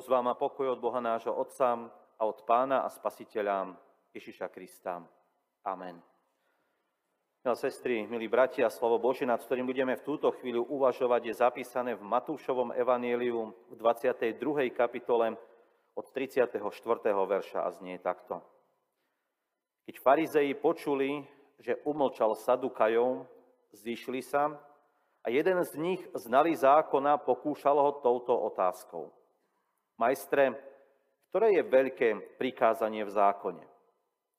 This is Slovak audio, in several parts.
Milosť vám a pokoj od Boha nášho Otca a od Pána a Spasiteľa Ježiša Krista. Amen. Milé sestry, milí bratia, slovo Bože, nad ktorým budeme v túto chvíľu uvažovať, je zapísané v Matúšovom evanieliu v 22. kapitole od 34. verša a znie takto. Keď farizei počuli, že umlčal Sadukajov, zišli sa a jeden z nich, znali zákona, pokúšal ho touto otázkou. Majstre, ktoré je veľké prikázanie v zákone?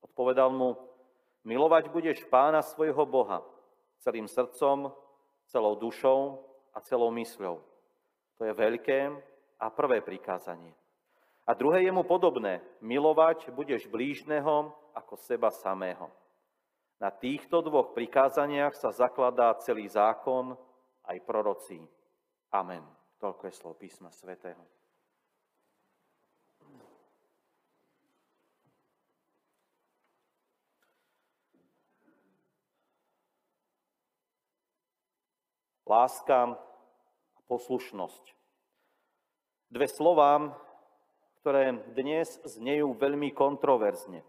Odpovedal mu, milovať budeš pána svojho Boha celým srdcom, celou dušou a celou mysľou. To je veľké a prvé prikázanie. A druhé je mu podobné, milovať budeš blížneho ako seba samého. Na týchto dvoch prikázaniach sa zakladá celý zákon aj proroci. Amen. Toľko je slov písma svätého. Láska a poslušnosť. Dve slova, ktoré dnes znejú veľmi kontroverzne.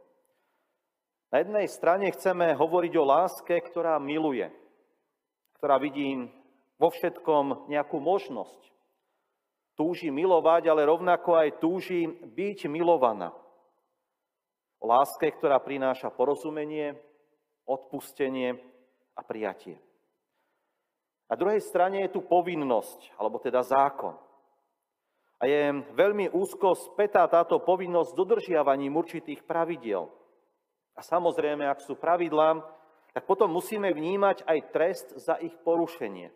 Na jednej strane chceme hovoriť o láske, ktorá miluje, ktorá vidí vo všetkom nejakú možnosť. Túži milovať, ale rovnako aj túži byť milovaná. O láske, ktorá prináša porozumenie, odpustenie a prijatie. Na druhej strane je tu povinnosť, alebo teda zákon. A je veľmi úzko spätá táto povinnosť s dodržiavaním určitých pravidiel. A samozrejme, ak sú pravidlá, tak potom musíme vnímať aj trest za ich porušenie.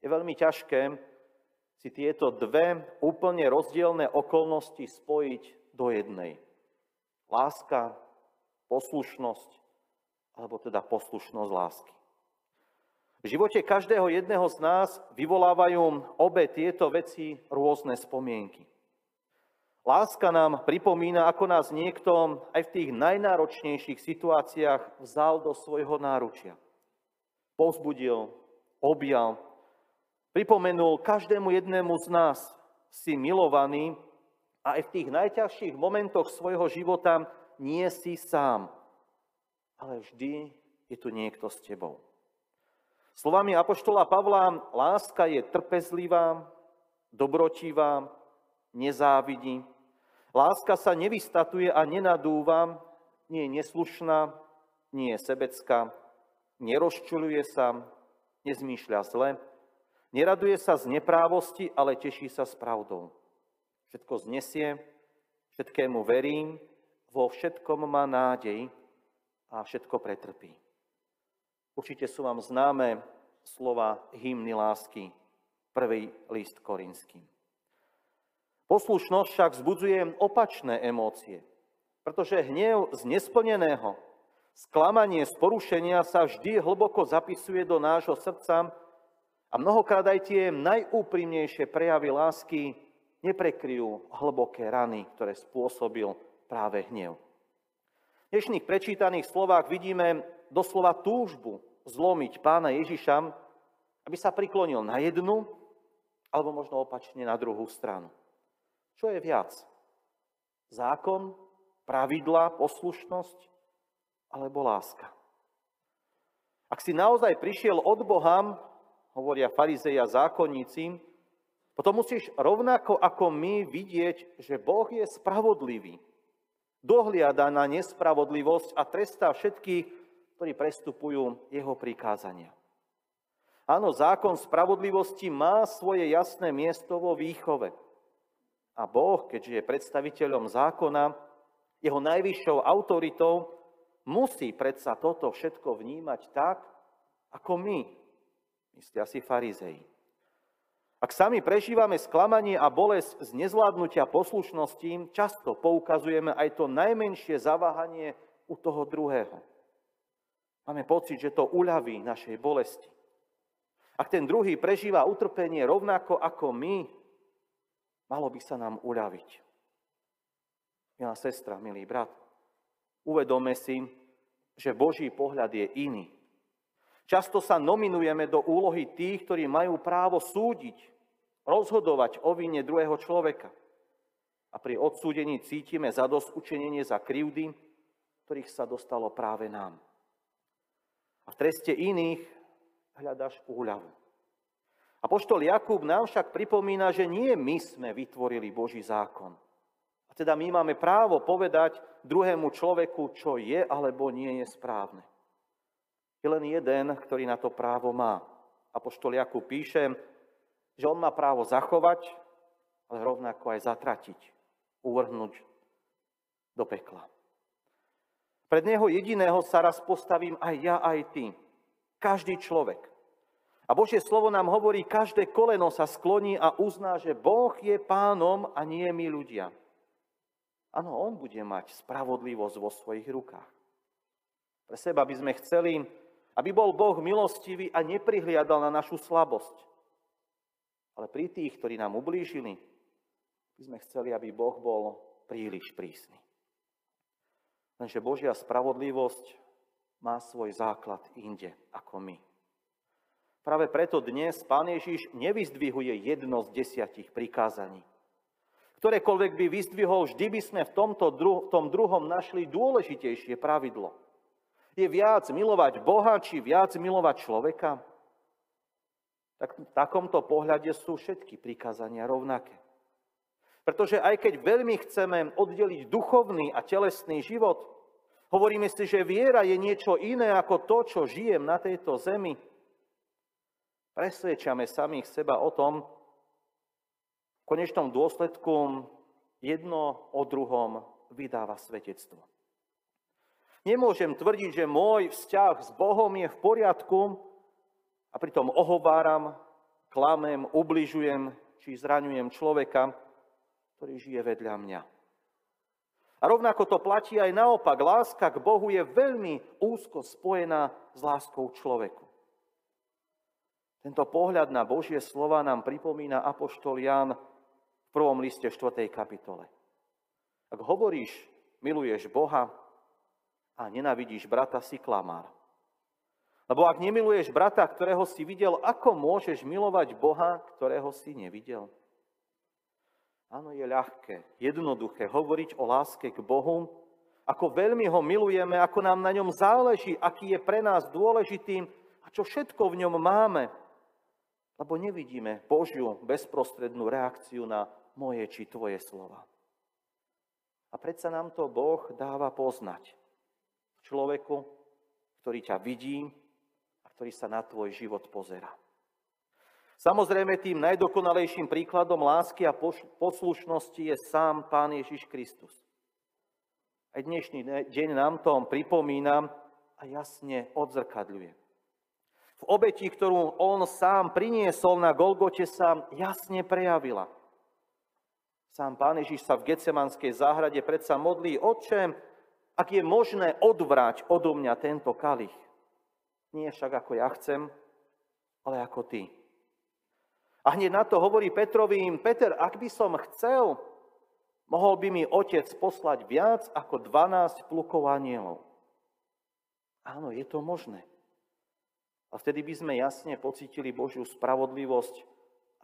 Je veľmi ťažké si tieto dve úplne rozdielne okolnosti spojiť do jednej. Láska, poslušnosť, alebo teda poslušnosť lásky. V živote každého jedného z nás vyvolávajú obe tieto veci rôzne spomienky. Láska nám pripomína, ako nás niekto aj v tých najnáročnejších situáciách vzal do svojho náručia. Povzbudil, objal, pripomenul každému jednému z nás, si milovaný a aj v tých najťažších momentoch svojho života nie si sám, ale vždy je tu niekto s tebou. Slovami Apoštola Pavla, láska je trpezlivá, dobrotivá, nezávidí. Láska sa nevystatuje a nenadúva, nie je neslušná, nie je sebecká, nerozčuluje sa, nezmýšľa zle, Neraduje sa z neprávosti, ale teší sa s pravdou. Všetko znesie, všetkému verím, vo všetkom má nádej a všetko pretrpí. Určite sú vám známe slova hymny lásky, prvý list korinským. Poslušnosť však vzbudzuje opačné emócie, pretože hnev z nesplneného, sklamanie z porušenia sa vždy hlboko zapisuje do nášho srdca a mnohokrát aj tie najúprimnejšie prejavy lásky neprekryjú hlboké rany, ktoré spôsobil práve hnev. V dnešných prečítaných slovách vidíme doslova túžbu zlomiť pána Ježiša, aby sa priklonil na jednu, alebo možno opačne na druhú stranu. Čo je viac? Zákon, pravidla, poslušnosť alebo láska? Ak si naozaj prišiel od Boha, hovoria farizeja zákonníci, potom musíš rovnako ako my vidieť, že Boh je spravodlivý. Dohliada na nespravodlivosť a trestá všetkých, ktorí prestupujú jeho prikázania. Áno, zákon spravodlivosti má svoje jasné miesto vo výchove. A Boh, keďže je predstaviteľom zákona, jeho najvyššou autoritou, musí predsa toto všetko vnímať tak, ako my, Myslia si farizei. Ak sami prežívame sklamanie a bolesť z nezvládnutia poslušnosti, často poukazujeme aj to najmenšie zaváhanie u toho druhého. Máme pocit, že to uľaví našej bolesti. Ak ten druhý prežíva utrpenie rovnako ako my, malo by sa nám uľaviť. Milá sestra, milý brat, uvedome si, že Boží pohľad je iný. Často sa nominujeme do úlohy tých, ktorí majú právo súdiť, rozhodovať o vine druhého človeka. A pri odsúdení cítime zadosť učenenie za krivdy, ktorých sa dostalo práve nám. V treste iných hľadaš úľavu. A poštol Jakub nám však pripomína, že nie my sme vytvorili Boží zákon. A teda my máme právo povedať druhému človeku, čo je alebo nie je správne. Je len jeden, ktorý na to právo má. A poštol Jakub píše, že on má právo zachovať, ale rovnako aj zatratiť, uvrhnúť do pekla. Pred neho jediného sa raz postavím aj ja, aj ty. Každý človek. A Božie slovo nám hovorí, každé koleno sa skloní a uzná, že Boh je pánom a nie my ľudia. Áno, On bude mať spravodlivosť vo svojich rukách. Pre seba by sme chceli, aby bol Boh milostivý a neprihliadal na našu slabosť. Ale pri tých, ktorí nám ublížili, by sme chceli, aby Boh bol príliš prísny. Lenže Božia spravodlivosť má svoj základ inde ako my. Práve preto dnes Pán Ježiš nevyzdvihuje jedno z desiatich prikázaní. Ktorékoľvek by vyzdvihol, vždy by sme v tomto dru- tom druhom našli dôležitejšie pravidlo. Je viac milovať Boha, či viac milovať človeka? Tak v takomto pohľade sú všetky prikázania rovnaké. Pretože aj keď veľmi chceme oddeliť duchovný a telesný život, hovoríme si, že viera je niečo iné ako to, čo žijem na tejto zemi, presvedčame samých seba o tom, v konečnom dôsledku jedno o druhom vydáva svetectvo. Nemôžem tvrdiť, že môj vzťah s Bohom je v poriadku a pritom ohováram, klamem, ubližujem či zraňujem človeka, ktorý žije vedľa mňa. A rovnako to platí aj naopak. Láska k Bohu je veľmi úzko spojená s láskou človeku. Tento pohľad na Božie slova nám pripomína Apoštol Jan v prvom liste 4. kapitole. Ak hovoríš, miluješ Boha a nenavidíš brata, si klamár. Lebo ak nemiluješ brata, ktorého si videl, ako môžeš milovať Boha, ktorého si nevidel? Áno, je ľahké, jednoduché hovoriť o láske k Bohu, ako veľmi ho milujeme, ako nám na ňom záleží, aký je pre nás dôležitým a čo všetko v ňom máme. Lebo nevidíme Božiu bezprostrednú reakciu na moje či tvoje slova. A predsa nám to Boh dáva poznať. Človeku, ktorý ťa vidí a ktorý sa na tvoj život pozera. Samozrejme, tým najdokonalejším príkladom lásky a poslušnosti je sám Pán Ježiš Kristus. Aj dnešný deň nám to pripomína a jasne odzrkadľuje. V obeti, ktorú on sám priniesol na Golgote, sa jasne prejavila. Sám Pán Ježiš sa v Gecemanskej záhrade predsa modlí, Otče, ak je možné odvrať odo mňa tento kalich. Nie však ako ja chcem, ale ako ty. A hneď na to hovorí Petrovi im, Peter, ak by som chcel, mohol by mi otec poslať viac ako 12 plukov anielov. Áno, je to možné. A vtedy by sme jasne pocítili Božiu spravodlivosť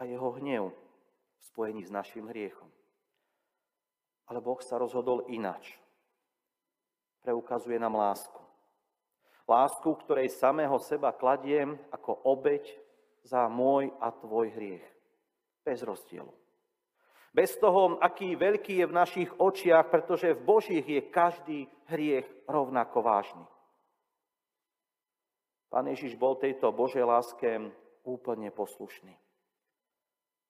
a jeho hnev v spojení s našim hriechom. Ale Boh sa rozhodol inač. Preukazuje nám lásku. Lásku, ktorej samého seba kladiem ako obeď za môj a tvoj hriech. Bez rozdielu. Bez toho, aký veľký je v našich očiach, pretože v Božích je každý hriech rovnako vážny. Pán Ježiš bol tejto Božej láske úplne poslušný.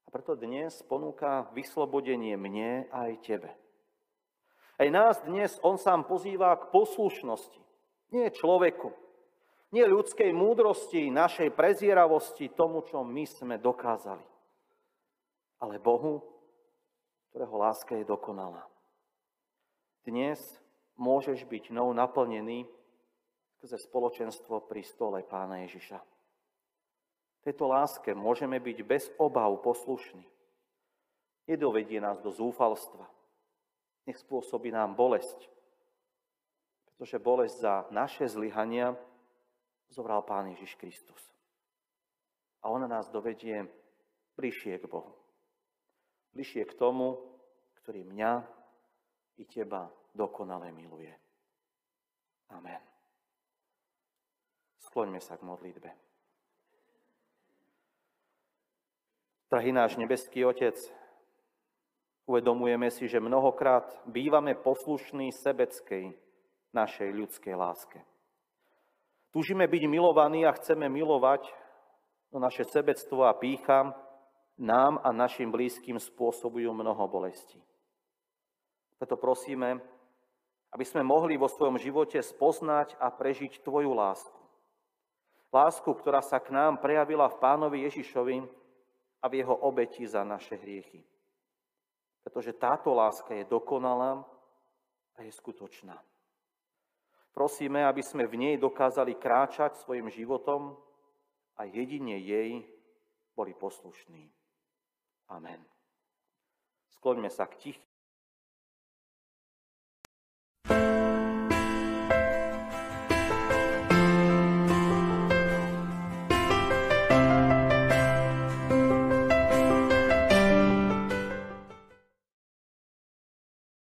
A preto dnes ponúka vyslobodenie mne aj tebe. Aj nás dnes on sám pozýva k poslušnosti. Nie človeku, nie ľudskej múdrosti, našej prezieravosti, tomu, čo my sme dokázali. Ale Bohu, ktorého láska je dokonalá. Dnes môžeš byť nou naplnený skrze spoločenstvo pri stole pána Ježiša. Tejto láske môžeme byť bez obav poslušní. Nedovedie nás do zúfalstva. Nech spôsobí nám bolesť. Pretože bolesť za naše zlyhania zobral Pán Ježiš Kristus. A ona nás dovedie bližšie k Bohu. Bližšie k tomu, ktorý mňa i teba dokonale miluje. Amen. Skloňme sa k modlitbe. Drahý náš nebeský Otec, uvedomujeme si, že mnohokrát bývame poslušní sebeckej našej ľudskej láske. Túžime byť milovaní a chceme milovať, no naše sebectvo a pícha nám a našim blízkym spôsobujú mnoho bolesti. Preto prosíme, aby sme mohli vo svojom živote spoznať a prežiť Tvoju lásku. Lásku, ktorá sa k nám prejavila v Pánovi Ježišovi a v Jeho obeti za naše hriechy. Pretože táto láska je dokonalá a je skutočná. Prosíme, aby sme v nej dokázali kráčať svojim životom a jedine jej boli poslušní. Amen. Skloňme sa k tich